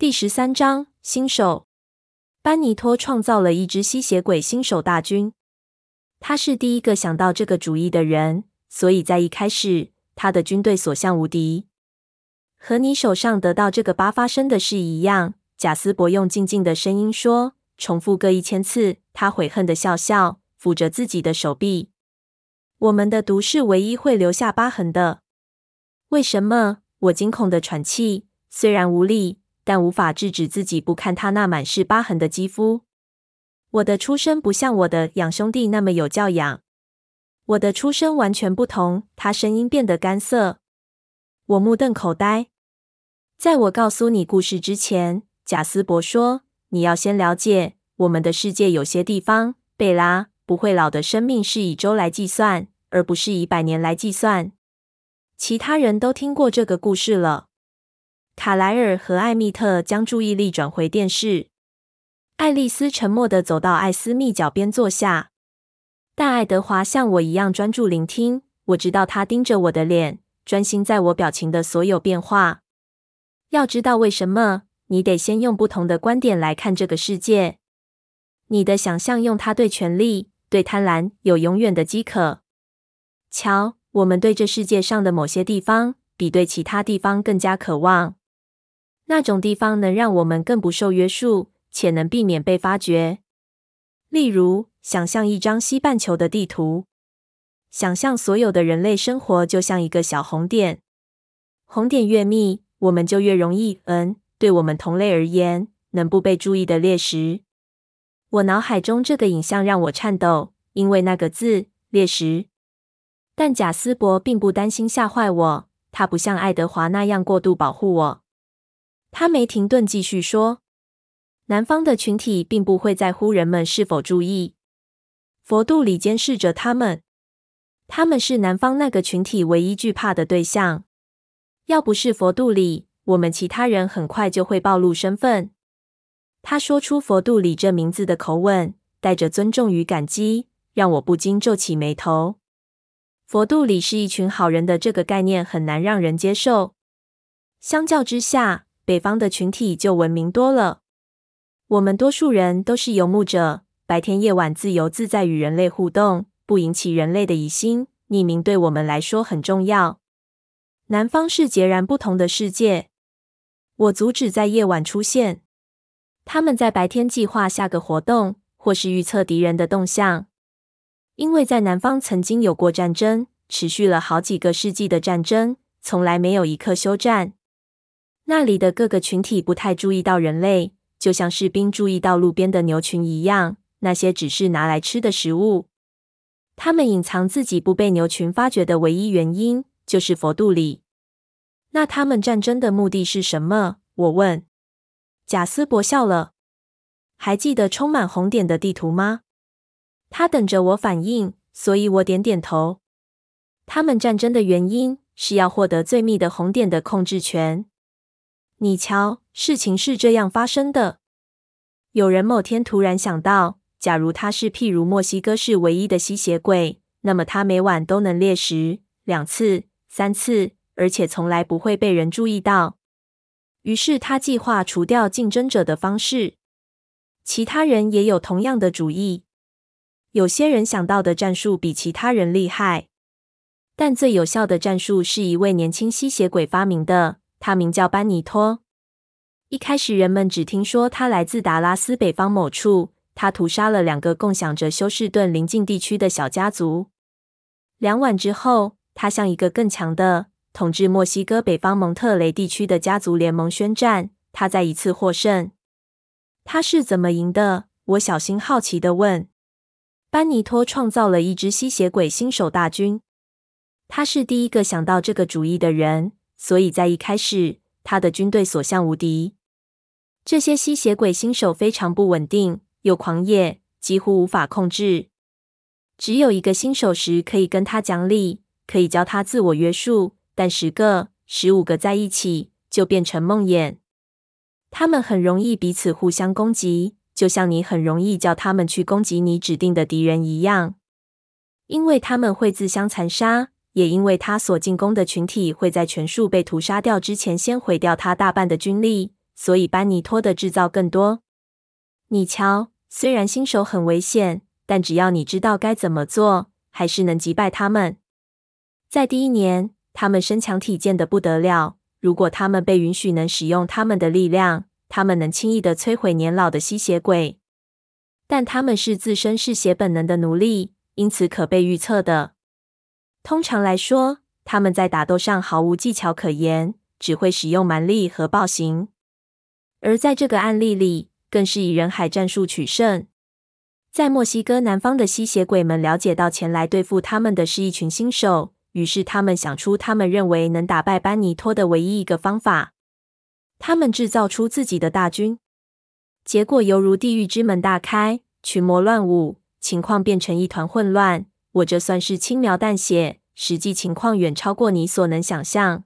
第十三章新手。班尼托创造了一支吸血鬼新手大军。他是第一个想到这个主意的人，所以在一开始，他的军队所向无敌。和你手上得到这个疤发生的事一样，贾斯伯用静静的声音说，重复个一千次。他悔恨的笑笑，抚着自己的手臂。我们的毒是唯一会留下疤痕的。为什么？我惊恐的喘气，虽然无力。但无法制止自己不看他那满是疤痕的肌肤。我的出生不像我的养兄弟那么有教养。我的出生完全不同。他声音变得干涩。我目瞪口呆。在我告诉你故事之前，贾斯伯说，你要先了解我们的世界有些地方。贝拉，不会老的生命是以周来计算，而不是以百年来计算。其他人都听过这个故事了。卡莱尔和艾蜜特将注意力转回电视。爱丽丝沉默地走到艾斯密脚边坐下，但爱德华像我一样专注聆听。我知道他盯着我的脸，专心在我表情的所有变化。要知道为什么，你得先用不同的观点来看这个世界。你的想象用它对权力、对贪婪有永远的饥渴。瞧，我们对这世界上的某些地方，比对其他地方更加渴望。那种地方能让我们更不受约束，且能避免被发觉。例如，想象一张西半球的地图，想象所有的人类生活就像一个小红点。红点越密，我们就越容易嗯，对我们同类而言，能不被注意的猎食。我脑海中这个影像让我颤抖，因为那个字“猎食”。但贾斯伯并不担心吓坏我，他不像爱德华那样过度保护我。他没停顿，继续说：“南方的群体并不会在乎人们是否注意。佛度里监视着他们，他们是南方那个群体唯一惧怕的对象。要不是佛度里，我们其他人很快就会暴露身份。”他说出佛度里这名字的口吻带着尊重与感激，让我不禁皱起眉头。佛度里是一群好人的这个概念很难让人接受。相较之下，北方的群体就文明多了。我们多数人都是游牧者，白天夜晚自由自在与人类互动，不引起人类的疑心。匿名对我们来说很重要。南方是截然不同的世界。我阻止在夜晚出现。他们在白天计划下个活动，或是预测敌人的动向。因为在南方曾经有过战争，持续了好几个世纪的战争，从来没有一刻休战。那里的各个群体不太注意到人类，就像士兵注意到路边的牛群一样。那些只是拿来吃的食物。他们隐藏自己不被牛群发觉的唯一原因，就是佛度里。那他们战争的目的是什么？我问。贾斯伯笑了。还记得充满红点的地图吗？他等着我反应，所以我点点头。他们战争的原因是要获得最密的红点的控制权。你瞧，事情是这样发生的。有人某天突然想到，假如他是譬如墨西哥市唯一的吸血鬼，那么他每晚都能猎食两次、三次，而且从来不会被人注意到。于是他计划除掉竞争者的方式。其他人也有同样的主意。有些人想到的战术比其他人厉害，但最有效的战术是一位年轻吸血鬼发明的。他名叫班尼托。一开始，人们只听说他来自达拉斯北方某处。他屠杀了两个共享着休士顿邻近地区的小家族。两晚之后，他向一个更强的统治墨西哥北方蒙特雷地区的家族联盟宣战。他再一次获胜。他是怎么赢的？我小心好奇的问。班尼托创造了一支吸血鬼新手大军。他是第一个想到这个主意的人。所以在一开始，他的军队所向无敌。这些吸血鬼新手非常不稳定，又狂野，几乎无法控制。只有一个新手时可以跟他讲理，可以教他自我约束，但十个、十五个在一起就变成梦魇。他们很容易彼此互相攻击，就像你很容易叫他们去攻击你指定的敌人一样，因为他们会自相残杀。也因为他所进攻的群体会在全数被屠杀掉之前，先毁掉他大半的军力，所以班尼托的制造更多。你瞧，虽然新手很危险，但只要你知道该怎么做，还是能击败他们。在第一年，他们身强体健的不得了。如果他们被允许能使用他们的力量，他们能轻易的摧毁年老的吸血鬼。但他们是自身嗜血本能的奴隶，因此可被预测的。通常来说，他们在打斗上毫无技巧可言，只会使用蛮力和暴行。而在这个案例里，更是以人海战术取胜。在墨西哥南方的吸血鬼们了解到前来对付他们的是一群新手。于是，他们想出他们认为能打败班尼托的唯一一个方法。他们制造出自己的大军，结果犹如地狱之门大开，群魔乱舞，情况变成一团混乱。我这算是轻描淡写，实际情况远超过你所能想象。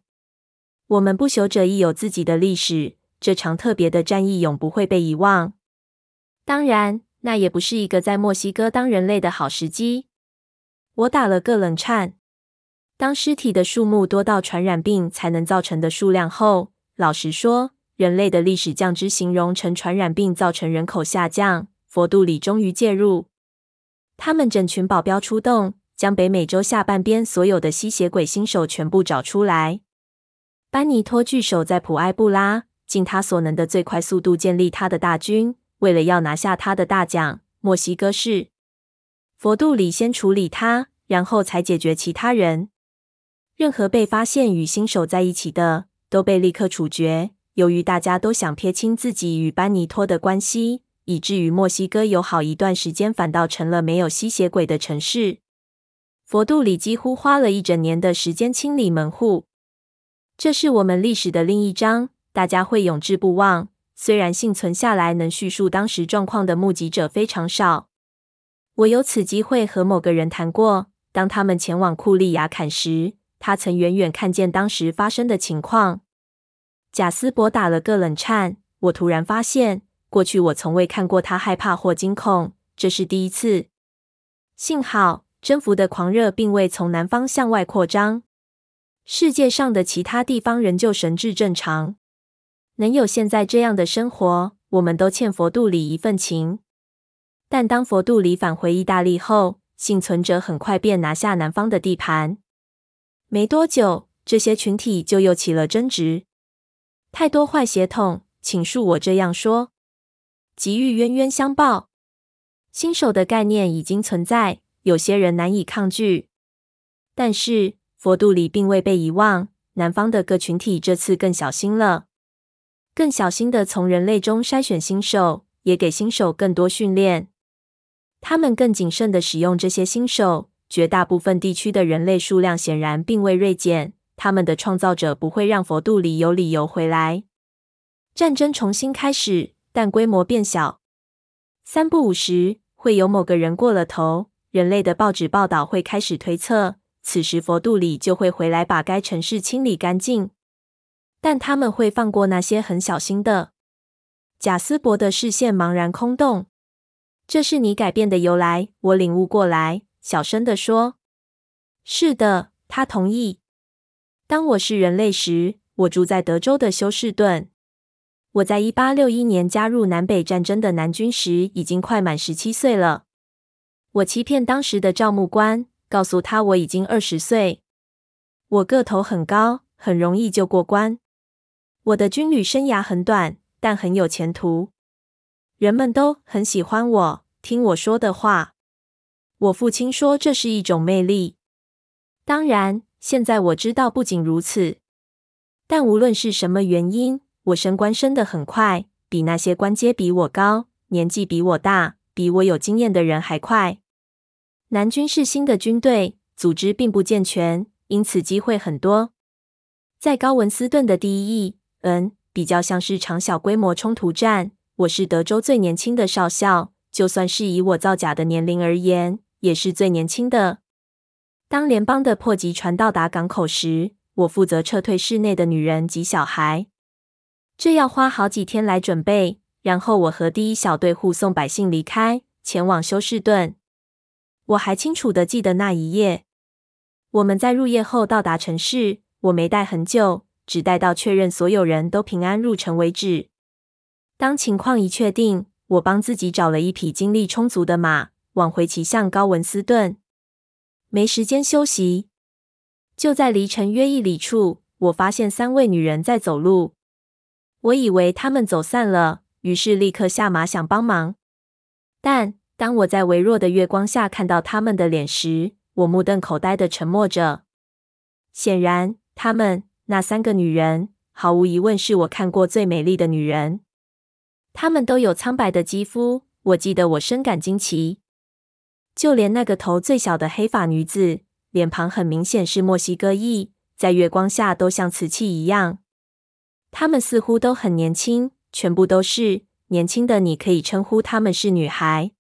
我们不朽者亦有自己的历史，这场特别的战役永不会被遗忘。当然，那也不是一个在墨西哥当人类的好时机。我打了个冷颤。当尸体的数目多到传染病才能造成的数量后，老实说，人类的历史将之形容成传染病造成人口下降。佛度里终于介入，他们整群保镖出动，将北美洲下半边所有的吸血鬼新手全部找出来。班尼托据守在普埃布拉，尽他所能的最快速度建立他的大军，为了要拿下他的大奖——墨西哥市。佛度里先处理他，然后才解决其他人。任何被发现与新手在一起的，都被立刻处决。由于大家都想撇清自己与班尼托的关系，以至于墨西哥有好一段时间反倒成了没有吸血鬼的城市。佛度里几乎花了一整年的时间清理门户。这是我们历史的另一章，大家会永志不忘。虽然幸存下来能叙述当时状况的目击者非常少，我有此机会和某个人谈过。当他们前往库利亚坎时，他曾远远看见当时发生的情况。贾斯伯打了个冷颤。我突然发现，过去我从未看过他害怕或惊恐，这是第一次。幸好，征服的狂热并未从南方向外扩张。世界上的其他地方仍旧神智正常。能有现在这样的生活，我们都欠佛度里一份情。但当佛度里返回意大利后，幸存者很快便拿下南方的地盘。没多久，这些群体就又起了争执。太多坏血统，请恕我这样说。急欲冤冤相报，新手的概念已经存在，有些人难以抗拒。但是佛度里并未被遗忘，南方的各群体这次更小心了，更小心地从人类中筛选新手，也给新手更多训练。他们更谨慎地使用这些新手。绝大部分地区的人类数量显然并未锐减，他们的创造者不会让佛度里有理由回来。战争重新开始，但规模变小。三不五时会有某个人过了头，人类的报纸报道会开始推测，此时佛度里就会回来把该城市清理干净。但他们会放过那些很小心的。贾斯伯的视线茫然空洞。这是你改变的由来，我领悟过来。小声地说：“是的。”他同意。当我是人类时，我住在德州的休士顿。我在一八六一年加入南北战争的南军时，已经快满十七岁了。我欺骗当时的招募官，告诉他我已经二十岁。我个头很高，很容易就过关。我的军旅生涯很短，但很有前途。人们都很喜欢我，听我说的话。我父亲说这是一种魅力。当然，现在我知道不仅如此。但无论是什么原因，我升官升得很快，比那些官阶比我高、年纪比我大、比我有经验的人还快。南军是新的军队，组织并不健全，因此机会很多。在高文斯顿的第一役，嗯，比较像是场小规模冲突战。我是德州最年轻的少校，就算是以我造假的年龄而言。也是最年轻的。当联邦的迫击船到达港口时，我负责撤退室内的女人及小孩。这要花好几天来准备。然后我和第一小队护送百姓离开，前往休士顿。我还清楚地记得那一夜，我们在入夜后到达城市。我没待很久，只待到确认所有人都平安入城为止。当情况一确定，我帮自己找了一匹精力充足的马，往回骑向高文斯顿。没时间休息，就在离城约一里处，我发现三位女人在走路。我以为他们走散了，于是立刻下马想帮忙。但当我在微弱的月光下看到他们的脸时，我目瞪口呆的沉默着。显然，她们那三个女人毫无疑问是我看过最美丽的女人。她们都有苍白的肌肤，我记得我深感惊奇。就连那个头最小的黑发女子，脸庞很明显是墨西哥裔，在月光下都像瓷器一样。她们似乎都很年轻，全部都是年轻的。你可以称呼她们是女孩。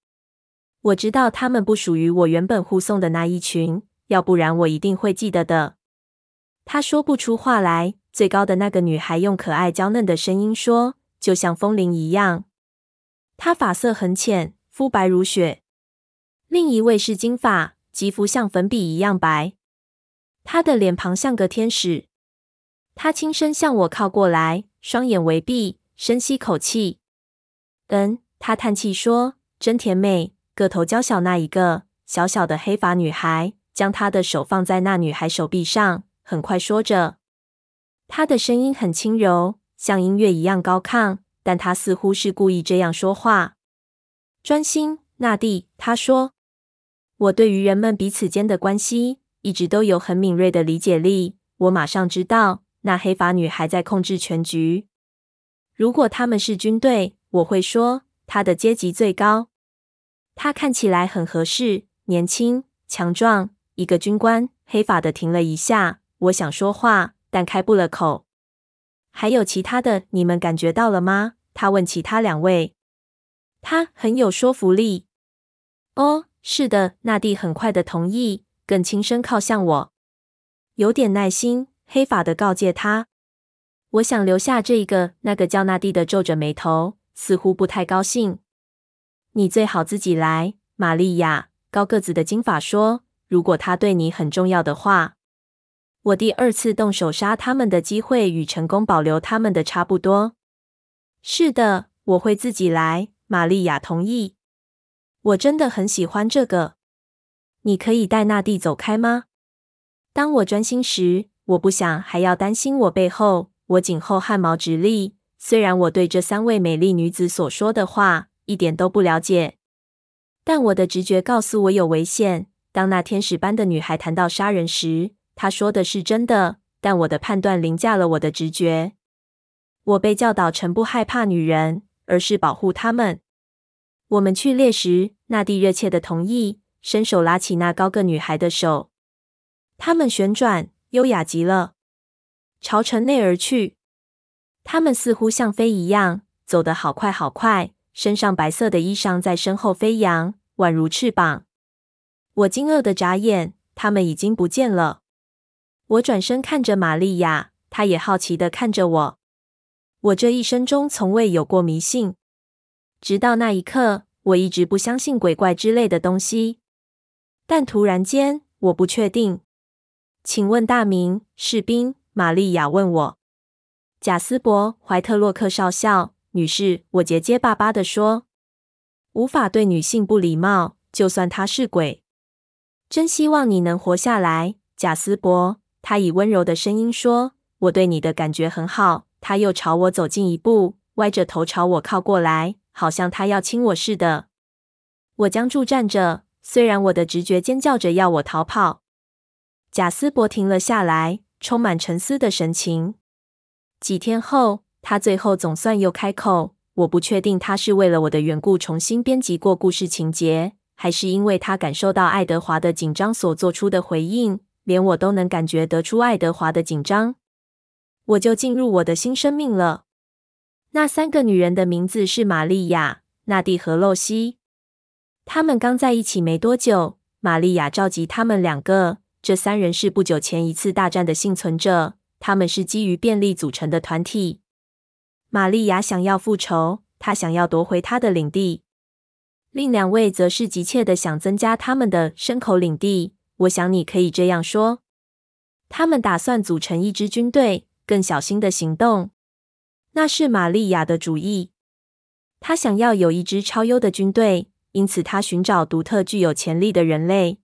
我知道她们不属于我原本护送的那一群，要不然我一定会记得的。她说不出话来。最高的那个女孩用可爱娇嫩的声音说。就像风铃一样，她发色很浅，肤白如雪。另一位是金发，肌肤像粉笔一样白。她的脸庞像个天使。他轻声向我靠过来，双眼微闭，深吸口气。嗯，她叹气说：“真甜美。”个头娇小那一个小小的黑发女孩将她的手放在那女孩手臂上，很快说着。她的声音很轻柔。像音乐一样高亢，但他似乎是故意这样说话。专心，纳蒂，他说：“我对于人们彼此间的关系一直都有很敏锐的理解力。我马上知道那黑发女孩在控制全局。如果他们是军队，我会说她的阶级最高。她看起来很合适，年轻、强壮，一个军官。黑发的停了一下，我想说话，但开不了口。”还有其他的，你们感觉到了吗？他问其他两位。他很有说服力。哦，是的，纳蒂很快的同意，更轻声靠向我。有点耐心，黑发的告诫他。我想留下这个。那个叫纳蒂的皱着眉头，似乎不太高兴。你最好自己来，玛利亚。高个子的金发说：“如果他对你很重要的话。”我第二次动手杀他们的机会与成功保留他们的差不多。是的，我会自己来。玛利亚同意。我真的很喜欢这个。你可以带纳蒂走开吗？当我专心时，我不想还要担心我背后。我颈后汗毛直立。虽然我对这三位美丽女子所说的话一点都不了解，但我的直觉告诉我有危险。当那天使般的女孩谈到杀人时，她说的是真的，但我的判断凌驾了我的直觉。我被教导成不害怕女人，而是保护她们。我们去猎食。纳蒂热切的同意，伸手拉起那高个女孩的手。她们旋转，优雅极了，朝城内而去。他们似乎像飞一样，走得好快好快，身上白色的衣裳在身后飞扬，宛如翅膀。我惊愕的眨眼，他们已经不见了。我转身看着玛利亚，她也好奇的看着我。我这一生中从未有过迷信，直到那一刻，我一直不相信鬼怪之类的东西。但突然间，我不确定。请问大名，士兵？玛利亚问我。贾斯伯·怀特洛克少校，女士。我结结巴巴地说，无法对女性不礼貌，就算她是鬼。真希望你能活下来，贾斯伯。他以温柔的声音说：“我对你的感觉很好。”他又朝我走近一步，歪着头朝我靠过来，好像他要亲我似的。我僵住站着，虽然我的直觉尖叫着要我逃跑。贾斯伯停了下来，充满沉思的神情。几天后，他最后总算又开口。我不确定他是为了我的缘故重新编辑过故事情节，还是因为他感受到爱德华的紧张所做出的回应。连我都能感觉得出爱德华的紧张，我就进入我的新生命了。那三个女人的名字是玛利亚、纳蒂和露西。她们刚在一起没多久。玛利亚召集她们两个，这三人是不久前一次大战的幸存者。他们是基于便利组成的团体。玛利亚想要复仇，她想要夺回她的领地。另两位则是急切的想增加他们的牲口领地。我想你可以这样说：他们打算组成一支军队，更小心的行动。那是玛利亚的主意。他想要有一支超优的军队，因此他寻找独特、具有潜力的人类。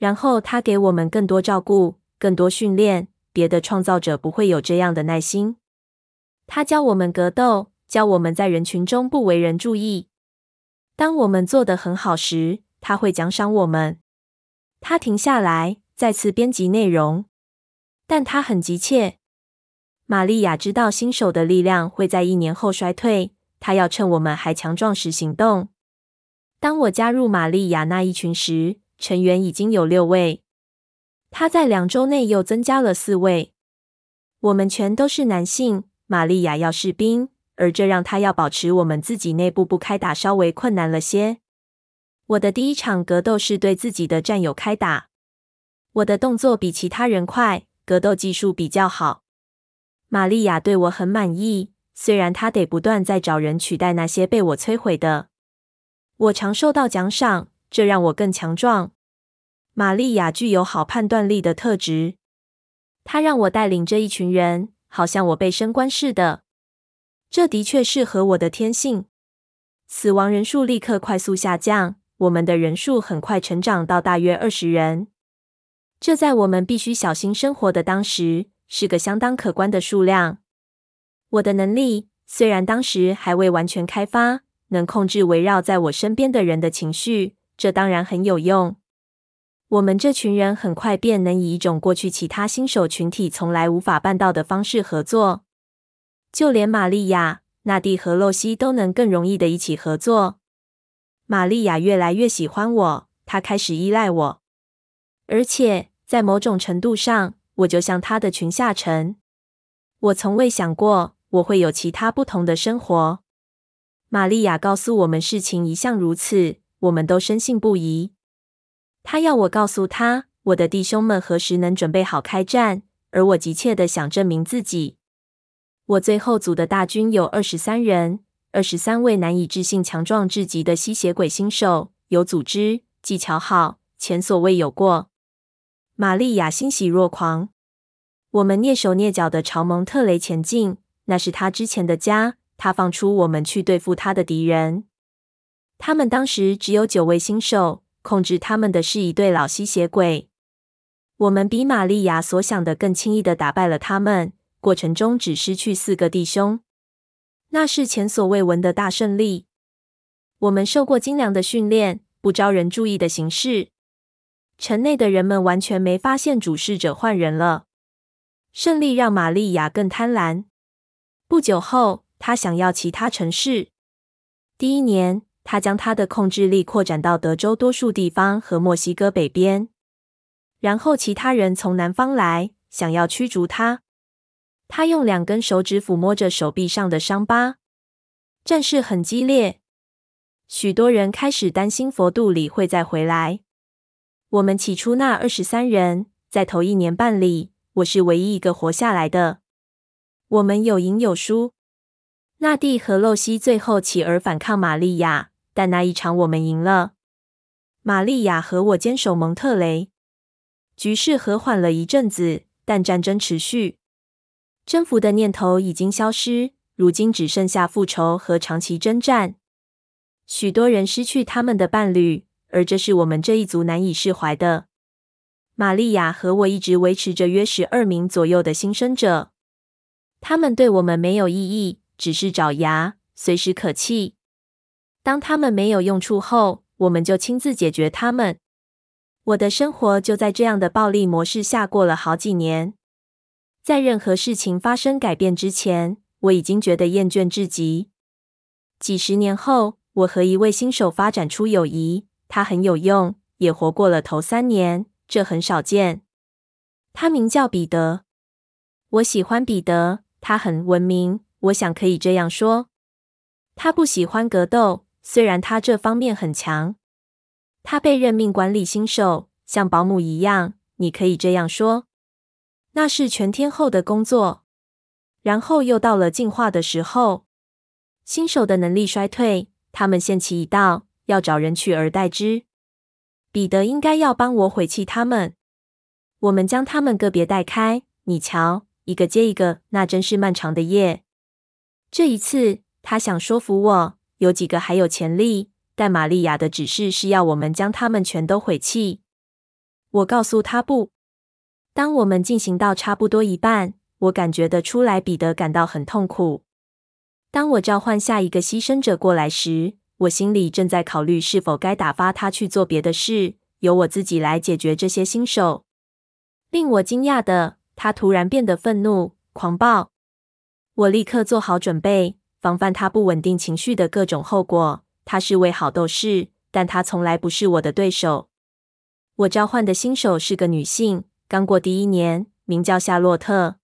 然后他给我们更多照顾、更多训练。别的创造者不会有这样的耐心。他教我们格斗，教我们在人群中不为人注意。当我们做得很好时，他会奖赏我们。他停下来，再次编辑内容，但他很急切。玛利亚知道新手的力量会在一年后衰退，他要趁我们还强壮时行动。当我加入玛利亚那一群时，成员已经有六位。他在两周内又增加了四位。我们全都是男性。玛利亚要士兵，而这让他要保持我们自己内部不开打稍微困难了些。我的第一场格斗是对自己的战友开打。我的动作比其他人快，格斗技术比较好。玛利亚对我很满意，虽然她得不断在找人取代那些被我摧毁的。我常受到奖赏，这让我更强壮。玛利亚具有好判断力的特质，她让我带领这一群人，好像我被升官似的。这的确适合我的天性。死亡人数立刻快速下降，我们的人数很快成长到大约二十人。这在我们必须小心生活的当时，是个相当可观的数量。我的能力虽然当时还未完全开发，能控制围绕在我身边的人的情绪，这当然很有用。我们这群人很快便能以一种过去其他新手群体从来无法办到的方式合作，就连玛利亚、纳蒂和露西都能更容易的一起合作。玛利亚越来越喜欢我，她开始依赖我，而且在某种程度上，我就像她的群下臣。我从未想过我会有其他不同的生活。玛利亚告诉我们事情一向如此，我们都深信不疑。他要我告诉他，我的弟兄们何时能准备好开战，而我急切的想证明自己。我最后组的大军有二十三人，二十三位难以置信强壮至极的吸血鬼新手，有组织，技巧好，前所未有过。玛利亚欣喜若狂。我们蹑手蹑脚的朝蒙特雷前进，那是他之前的家。他放出我们去对付他的敌人。他们当时只有九位新手。控制他们的是一对老吸血鬼。我们比玛利亚所想的更轻易的打败了他们，过程中只失去四个弟兄，那是前所未闻的大胜利。我们受过精良的训练，不招人注意的形式。城内的人们完全没发现主事者换人了。胜利让玛利亚更贪婪。不久后，他想要其他城市。第一年。他将他的控制力扩展到德州多数地方和墨西哥北边，然后其他人从南方来，想要驱逐他。他用两根手指抚摸着手臂上的伤疤。战事很激烈，许多人开始担心佛度里会再回来。我们起初那二十三人，在头一年半里，我是唯一一个活下来的。我们有赢有输。纳蒂和露西最后起而反抗玛利亚。但那一场我们赢了。玛利亚和我坚守蒙特雷，局势和缓了一阵子，但战争持续。征服的念头已经消失，如今只剩下复仇和长期征战。许多人失去他们的伴侣，而这是我们这一族难以释怀的。玛利亚和我一直维持着约十二名左右的新生者，他们对我们没有意义，只是爪牙，随时可弃。当他们没有用处后，我们就亲自解决他们。我的生活就在这样的暴力模式下过了好几年。在任何事情发生改变之前，我已经觉得厌倦至极。几十年后，我和一位新手发展出友谊，他很有用，也活过了头三年，这很少见。他名叫彼得。我喜欢彼得，他很文明，我想可以这样说。他不喜欢格斗。虽然他这方面很强，他被任命管理新手，像保姆一样。你可以这样说，那是全天候的工作。然后又到了进化的时候，新手的能力衰退，他们限期已到，要找人取而代之。彼得应该要帮我毁弃他们。我们将他们个别带开，你瞧，一个接一个，那真是漫长的夜。这一次，他想说服我。有几个还有潜力，但玛利亚的指示是要我们将他们全都毁弃。我告诉他不。当我们进行到差不多一半，我感觉得出来彼得感到很痛苦。当我召唤下一个牺牲者过来时，我心里正在考虑是否该打发他去做别的事，由我自己来解决这些新手。令我惊讶的，他突然变得愤怒、狂暴。我立刻做好准备，防范他不稳定情绪的各种后果。他是位好斗士，但他从来不是我的对手。我召唤的新手是个女性，刚过第一年，名叫夏洛特。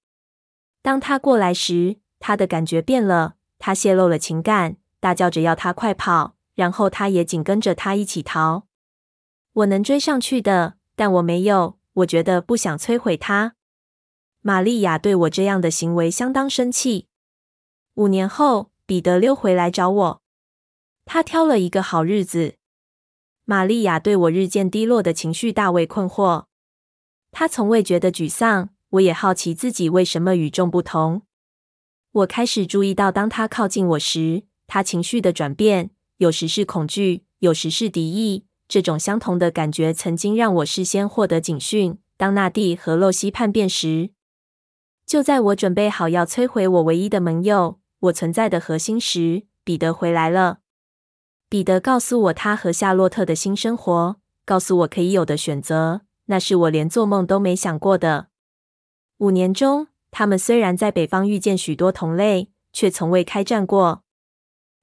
当她过来时，她的感觉变了，她泄露了情感，大叫着要她快跑，然后她也紧跟着她一起逃。我能追上去的，但我没有。我觉得不想摧毁她。玛利亚对我这样的行为相当生气。五年后，彼得溜回来找我。他挑了一个好日子。玛利亚对我日渐低落的情绪大为困惑。他从未觉得沮丧。我也好奇自己为什么与众不同。我开始注意到，当他靠近我时，他情绪的转变，有时是恐惧，有时是敌意。这种相同的感觉曾经让我事先获得警讯。当纳蒂和露西叛变时，就在我准备好要摧毁我唯一的盟友，我存在的核心时，彼得回来了。彼得告诉我他和夏洛特的新生活，告诉我可以有的选择，那是我连做梦都没想过的。五年中，他们虽然在北方遇见许多同类，却从未开战过。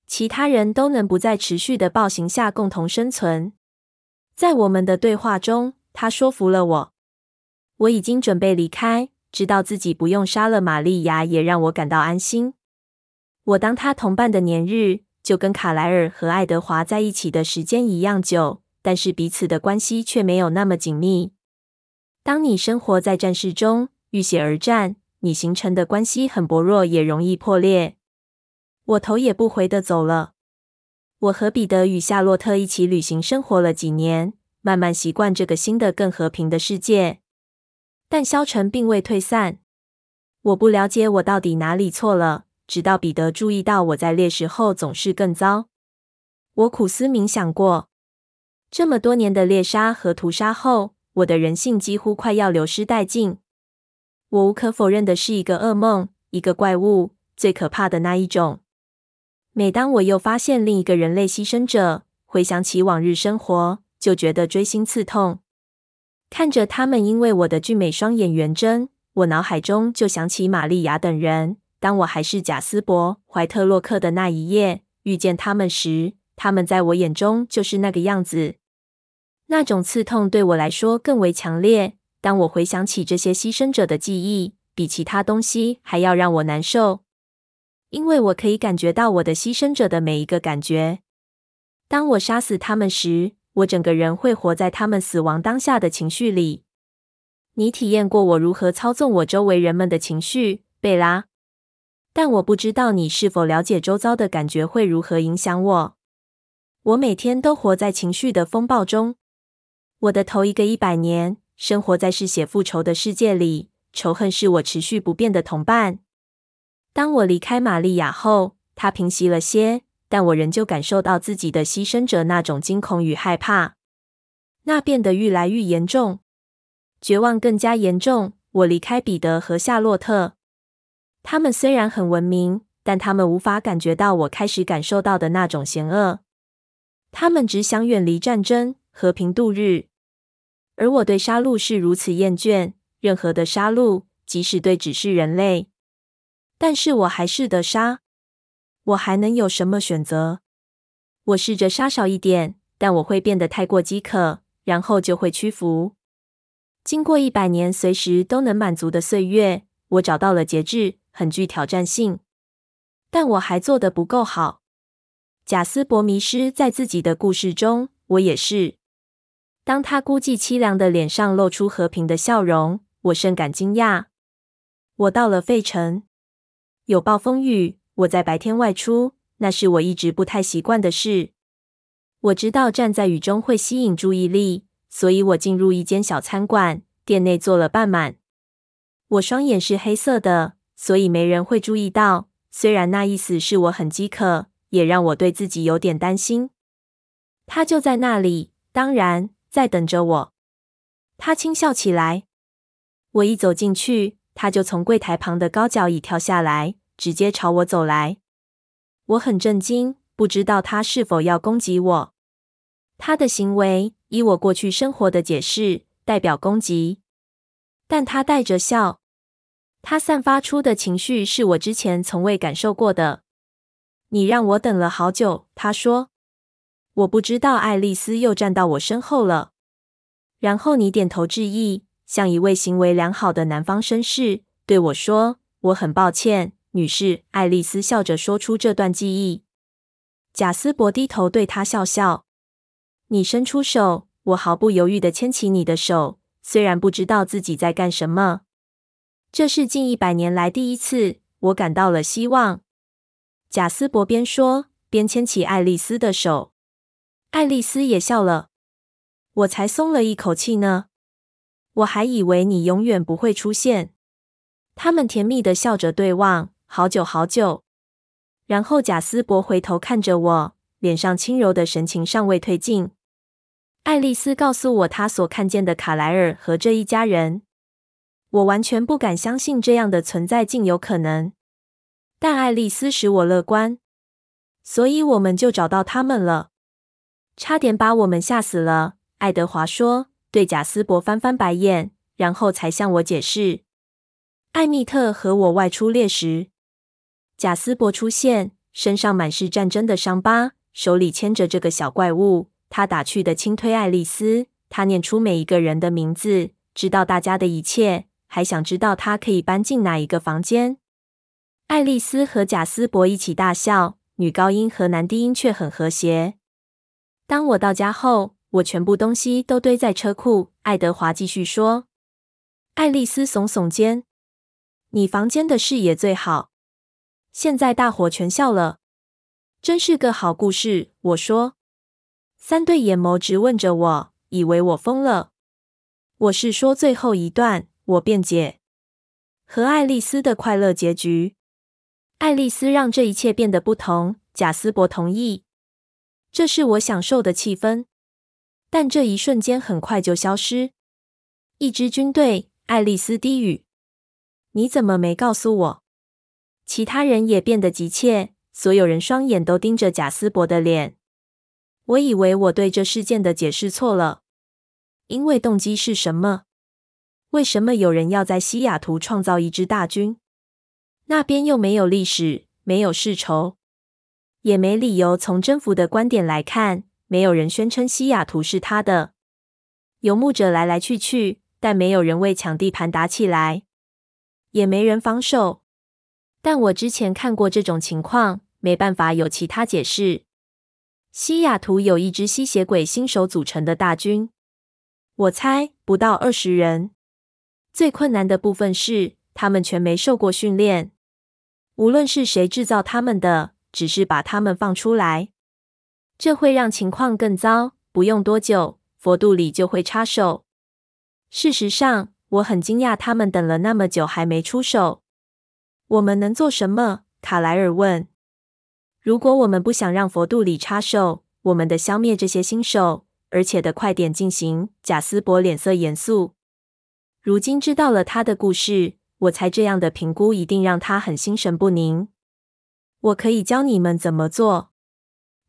其他人都能不在持续的暴行下共同生存。在我们的对话中，他说服了我。我已经准备离开。知道自己不用杀了玛利亚，也让我感到安心。我当他同伴的年日，就跟卡莱尔和爱德华在一起的时间一样久，但是彼此的关系却没有那么紧密。当你生活在战事中，浴血而战，你形成的关系很薄弱，也容易破裂。我头也不回的走了。我和彼得与夏洛特一起旅行生活了几年，慢慢习惯这个新的、更和平的世界。但消沉并未退散。我不了解我到底哪里错了，直到彼得注意到我在猎食后总是更糟。我苦思冥想过，这么多年的猎杀和屠杀后，我的人性几乎快要流失殆尽。我无可否认的是一个噩梦，一个怪物，最可怕的那一种。每当我又发现另一个人类牺牲者，回想起往日生活，就觉得锥心刺痛。看着他们因为我的俊美双眼圆睁，我脑海中就想起玛利亚等人。当我还是贾斯伯·怀特洛克的那一夜遇见他们时，他们在我眼中就是那个样子。那种刺痛对我来说更为强烈。当我回想起这些牺牲者的记忆，比其他东西还要让我难受，因为我可以感觉到我的牺牲者的每一个感觉。当我杀死他们时，我整个人会活在他们死亡当下的情绪里。你体验过我如何操纵我周围人们的情绪，贝拉？但我不知道你是否了解周遭的感觉会如何影响我。我每天都活在情绪的风暴中。我的头一个一百年，生活在嗜血复仇的世界里，仇恨是我持续不变的同伴。当我离开玛利亚后，它平息了些。但我仍旧感受到自己的牺牲者那种惊恐与害怕，那变得愈来愈严重，绝望更加严重。我离开彼得和夏洛特，他们虽然很文明，但他们无法感觉到我开始感受到的那种险恶。他们只想远离战争，和平度日。而我对杀戮是如此厌倦，任何的杀戮，即使对只是人类，但是我还是得杀。我还能有什么选择？我试着杀少一点，但我会变得太过饥渴，然后就会屈服。经过一百年随时都能满足的岁月，我找到了节制，很具挑战性。但我还做得不够好。贾斯伯迷失在自己的故事中，我也是。当他孤寂凄凉的脸上露出和平的笑容，我甚感惊讶。我到了费城，有暴风雨。我在白天外出，那是我一直不太习惯的事。我知道站在雨中会吸引注意力，所以我进入一间小餐馆，店内坐了半满。我双眼是黑色的，所以没人会注意到。虽然那意思是我很饥渴，也让我对自己有点担心。他就在那里，当然在等着我。他轻笑起来。我一走进去，他就从柜台旁的高脚椅跳下来，直接朝我走来。我很震惊，不知道他是否要攻击我。他的行为，以我过去生活的解释，代表攻击。但他带着笑，他散发出的情绪是我之前从未感受过的。你让我等了好久，他说。我不知道爱丽丝又站到我身后了。然后你点头致意，像一位行为良好的南方绅士，对我说：“我很抱歉，女士。”爱丽丝笑着说出这段记忆。贾斯伯低头对她笑笑。你伸出手，我毫不犹豫地牵起你的手。虽然不知道自己在干什么，这是近一百年来第一次，我感到了希望。贾斯伯边说边牵起爱丽丝的手，爱丽丝也笑了。我才松了一口气呢。我还以为你永远不会出现。他们甜蜜的笑着对望，好久好久。然后贾斯伯回头看着我，脸上轻柔的神情尚未褪尽。爱丽丝告诉我她所看见的卡莱尔和这一家人。我完全不敢相信这样的存在竟有可能，但爱丽丝使我乐观，所以我们就找到他们了。差点把我们吓死了，爱德华说，对贾斯伯翻翻白眼，然后才向我解释。艾米特和我外出猎时，贾斯伯出现，身上满是战争的伤疤，手里牵着这个小怪物。他打趣地轻推爱丽丝，他念出每一个人的名字，知道大家的一切，还想知道他可以搬进哪一个房间。爱丽丝和贾斯伯一起大笑，女高音和男低音却很和谐。当我到家后，我全部东西都堆在车库。爱德华继续说。爱丽丝耸耸肩：“你房间的视野最好。”现在大伙全笑了，真是个好故事。我说。三对眼眸直问着我，以为我疯了。我是说最后一段，我辩解。和爱丽丝的快乐结局。爱丽丝让这一切变得不同。贾斯伯同意。这是我享受的气氛，但这一瞬间很快就消失。一支军队，爱丽丝低语：“你怎么没告诉我？”其他人也变得急切，所有人双眼都盯着贾斯伯的脸。我以为我对这事件的解释错了，因为动机是什么？为什么有人要在西雅图创造一支大军？那边又没有历史，没有世仇，也没理由。从征服的观点来看，没有人宣称西雅图是他的。游牧者来来去去，但没有人为抢地盘打起来，也没人防守。但我之前看过这种情况，没办法有其他解释。西雅图有一支吸血鬼新手组成的大军，我猜不到二十人。最困难的部分是，他们全没受过训练。无论是谁制造他们的，只是把他们放出来，这会让情况更糟。不用多久，佛度里就会插手。事实上，我很惊讶他们等了那么久还没出手。我们能做什么？卡莱尔问。如果我们不想让佛度里插手，我们得消灭这些新手，而且得快点进行。贾斯伯脸色严肃。如今知道了他的故事，我猜这样的评估一定让他很心神不宁。我可以教你们怎么做。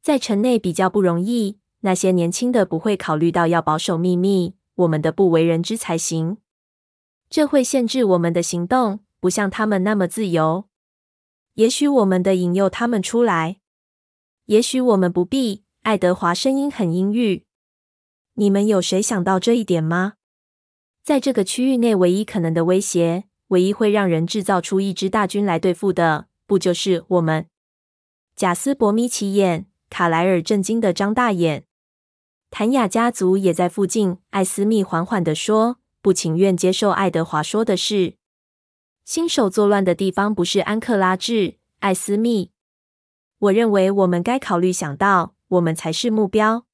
在城内比较不容易，那些年轻的不会考虑到要保守秘密，我们的不为人知才行。这会限制我们的行动，不像他们那么自由。也许我们的引诱他们出来，也许我们不必。爱德华声音很阴郁。你们有谁想到这一点吗？在这个区域内，唯一可能的威胁，唯一会让人制造出一支大军来对付的，不就是我们？贾斯伯眯起眼，卡莱尔震惊的张大眼。谭雅家族也在附近。艾斯密缓缓的说，不情愿接受爱德华说的是。新手作乱的地方不是安克拉治，艾斯密。我认为我们该考虑想到，我们才是目标。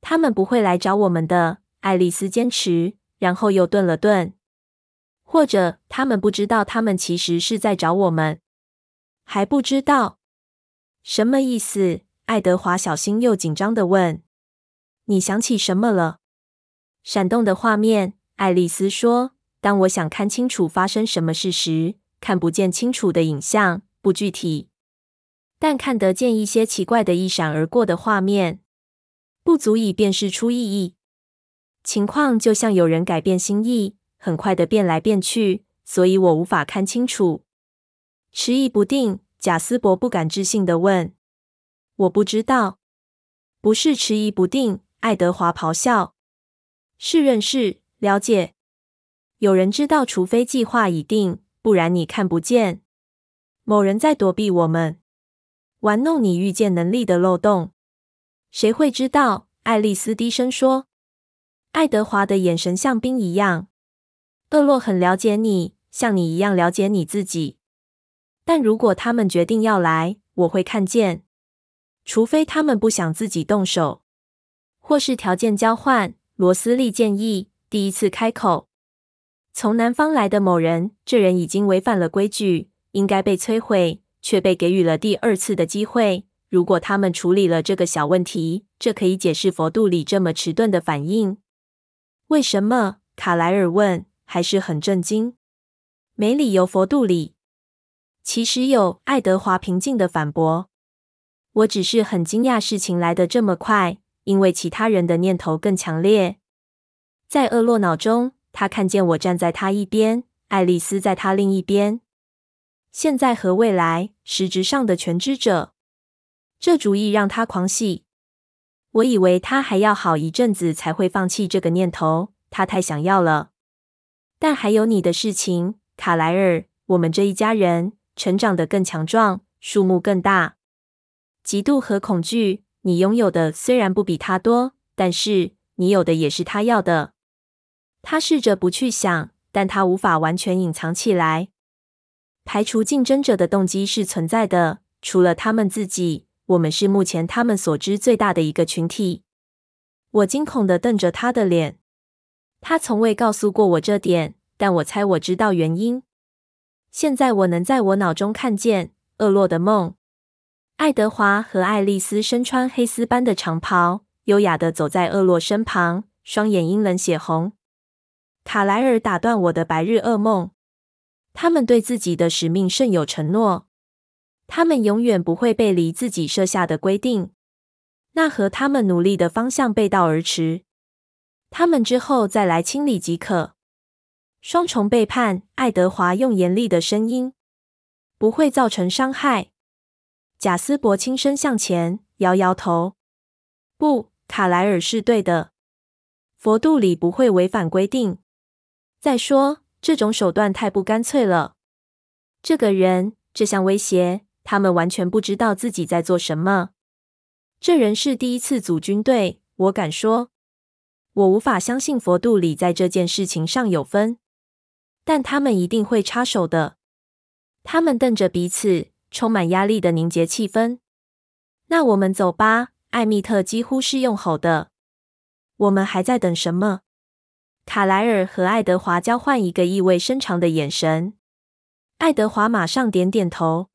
他们不会来找我们的，爱丽丝坚持，然后又顿了顿。或者他们不知道，他们其实是在找我们，还不知道。什么意思？爱德华小心又紧张的问。你想起什么了？闪动的画面。爱丽丝说：“当我想看清楚发生什么事时，看不见清楚的影像，不具体，但看得见一些奇怪的一闪而过的画面，不足以辨识出意义。情况就像有人改变心意，很快的变来变去，所以我无法看清楚。”迟疑不定，贾斯伯不敢置信的问：“我不知道。”“不是迟疑不定。”爱德华咆哮，“是认识。”了解，有人知道，除非计划已定，不然你看不见。某人在躲避我们，玩弄你预见能力的漏洞。谁会知道？爱丽丝低声说。爱德华的眼神像冰一样。厄洛很了解你，像你一样了解你自己。但如果他们决定要来，我会看见。除非他们不想自己动手，或是条件交换。罗斯利建议。第一次开口，从南方来的某人，这人已经违反了规矩，应该被摧毁，却被给予了第二次的机会。如果他们处理了这个小问题，这可以解释佛度里这么迟钝的反应。为什么？卡莱尔问，还是很震惊。没理由，佛度里。其实有，爱德华平静的反驳。我只是很惊讶事情来得这么快，因为其他人的念头更强烈。在厄洛脑中，他看见我站在他一边，爱丽丝在他另一边。现在和未来，实质上的全知者，这主意让他狂喜。我以为他还要好一阵子才会放弃这个念头，他太想要了。但还有你的事情，卡莱尔，我们这一家人成长得更强壮，数目更大。嫉妒和恐惧，你拥有的虽然不比他多，但是你有的也是他要的。他试着不去想，但他无法完全隐藏起来。排除竞争者的动机是存在的，除了他们自己，我们是目前他们所知最大的一个群体。我惊恐地瞪着他的脸。他从未告诉过我这点，但我猜我知道原因。现在我能在我脑中看见厄洛的梦。爱德华和爱丽丝身穿黑丝般的长袍，优雅地走在厄洛身旁，双眼阴冷血红。卡莱尔打断我的白日噩梦。他们对自己的使命甚有承诺，他们永远不会背离自己设下的规定，那和他们努力的方向背道而驰。他们之后再来清理即可。双重背叛，爱德华用严厉的声音，不会造成伤害。贾斯伯轻声向前摇摇头，不，卡莱尔是对的。佛度里不会违反规定。再说，这种手段太不干脆了。这个人，这项威胁，他们完全不知道自己在做什么。这人是第一次组军队，我敢说，我无法相信佛度里在这件事情上有分。但他们一定会插手的。他们瞪着彼此，充满压力的凝结气氛。那我们走吧，艾蜜特几乎是用吼的。我们还在等什么？卡莱尔和爱德华交换一个意味深长的眼神。爱德华马上点点头。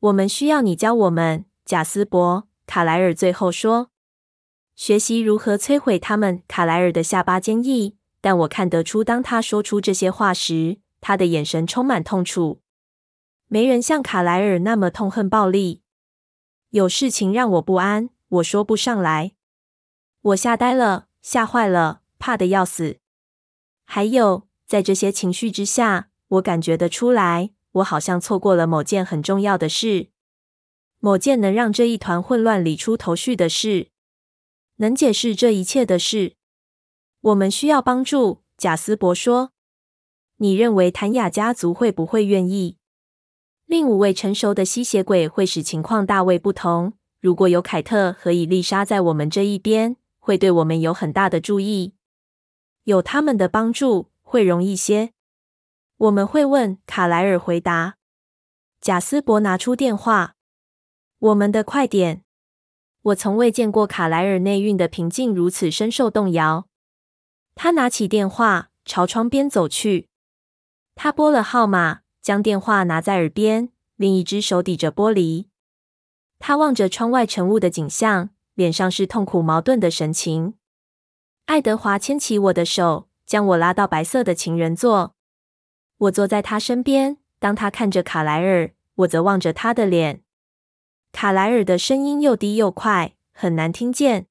我们需要你教我们，贾斯伯。卡莱尔最后说：“学习如何摧毁他们。”卡莱尔的下巴坚毅，但我看得出，当他说出这些话时，他的眼神充满痛楚。没人像卡莱尔那么痛恨暴力。有事情让我不安，我说不上来。我吓呆了，吓坏了，怕得要死。还有，在这些情绪之下，我感觉得出来，我好像错过了某件很重要的事，某件能让这一团混乱理出头绪的事，能解释这一切的事。我们需要帮助，贾斯伯说。你认为谭雅家族会不会愿意？另五位成熟的吸血鬼会使情况大为不同。如果有凯特和伊丽莎在我们这一边，会对我们有很大的注意。有他们的帮助会容易些。我们会问。卡莱尔回答。贾斯伯拿出电话。我们的快点！我从未见过卡莱尔内蕴的平静如此深受动摇。他拿起电话，朝窗边走去。他拨了号码，将电话拿在耳边，另一只手抵着玻璃。他望着窗外晨雾的景象，脸上是痛苦矛盾的神情。爱德华牵起我的手，将我拉到白色的情人座。我坐在他身边。当他看着卡莱尔，我则望着他的脸。卡莱尔的声音又低又快，很难听见。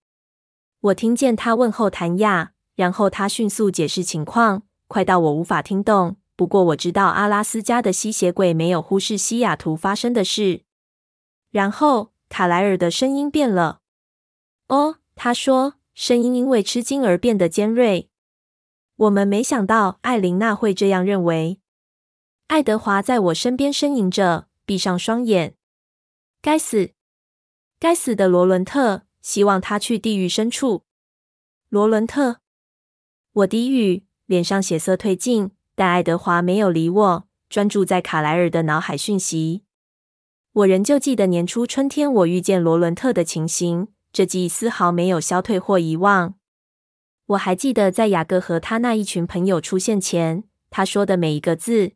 我听见他问候谭雅，然后他迅速解释情况，快到我无法听懂。不过我知道阿拉斯加的吸血鬼没有忽视西雅图发生的事。然后卡莱尔的声音变了。哦，他说，声音因为吃惊而变得尖锐。我们没想到艾琳娜会这样认为。爱德华在我身边呻吟着，闭上双眼。该死，该死的罗伦特！希望他去地狱深处。罗伦特，我低语，脸上血色褪尽，但爱德华没有理我，专注在卡莱尔的脑海讯息。我仍旧记得年初春天我遇见罗伦特的情形，这记忆丝毫没有消退或遗忘。我还记得在雅各和他那一群朋友出现前，他说的每一个字。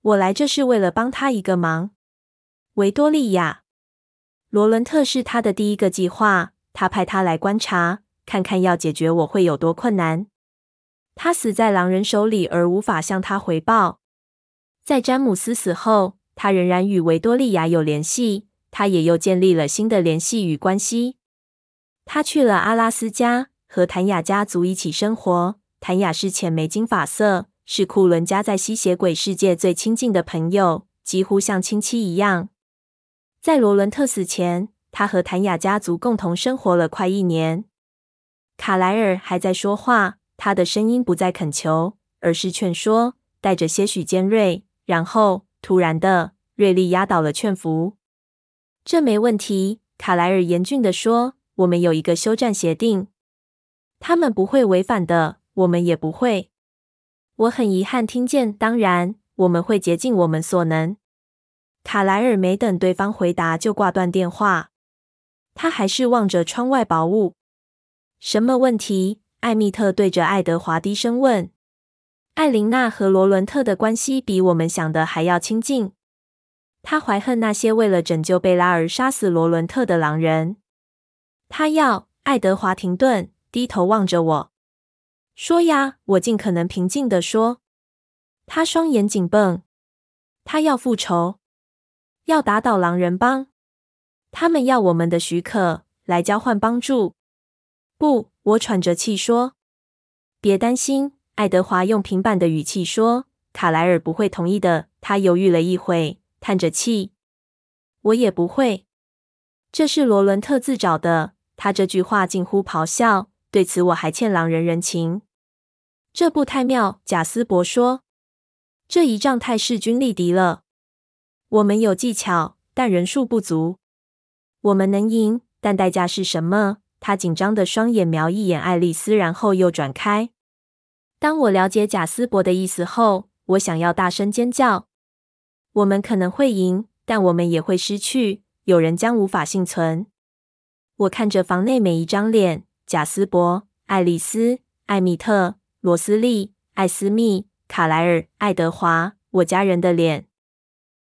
我来这是为了帮他一个忙，维多利亚。罗伦特是他的第一个计划，他派他来观察，看看要解决我会有多困难。他死在狼人手里，而无法向他回报。在詹姆斯死后，他仍然与维多利亚有联系，他也又建立了新的联系与关系。他去了阿拉斯加，和谭雅家族一起生活。谭雅是浅莓金发色。是库伦家在吸血鬼世界最亲近的朋友，几乎像亲戚一样。在罗伦特死前，他和谭雅家族共同生活了快一年。卡莱尔还在说话，他的声音不再恳求，而是劝说，带着些许尖锐。然后，突然的，锐利压倒了劝服。这没问题，卡莱尔严峻地说：“我们有一个休战协定，他们不会违反的，我们也不会。”我很遗憾听见，当然，我们会竭尽我们所能。卡莱尔没等对方回答就挂断电话，他还是望着窗外薄雾。什么问题？艾蜜特对着爱德华低声问。艾琳娜和罗伦特的关系比我们想的还要亲近。她怀恨那些为了拯救贝拉而杀死罗伦特的狼人。她要爱德华停顿，低头望着我。说呀，我尽可能平静地说。他双眼紧绷。他要复仇，要打倒狼人帮。他们要我们的许可来交换帮助。不，我喘着气说。别担心，爱德华用平板的语气说。卡莱尔不会同意的。他犹豫了一会，叹着气。我也不会。这是罗伦特自找的。他这句话近乎咆哮。对此，我还欠狼人人情。这不太妙，贾斯伯说。这一仗太势均力敌了。我们有技巧，但人数不足。我们能赢，但代价是什么？他紧张的双眼瞄一眼爱丽丝，然后又转开。当我了解贾斯伯的意思后，我想要大声尖叫。我们可能会赢，但我们也会失去。有人将无法幸存。我看着房内每一张脸：贾斯伯、爱丽丝、艾米特。罗斯利、艾斯密、卡莱尔、爱德华，我家人的脸。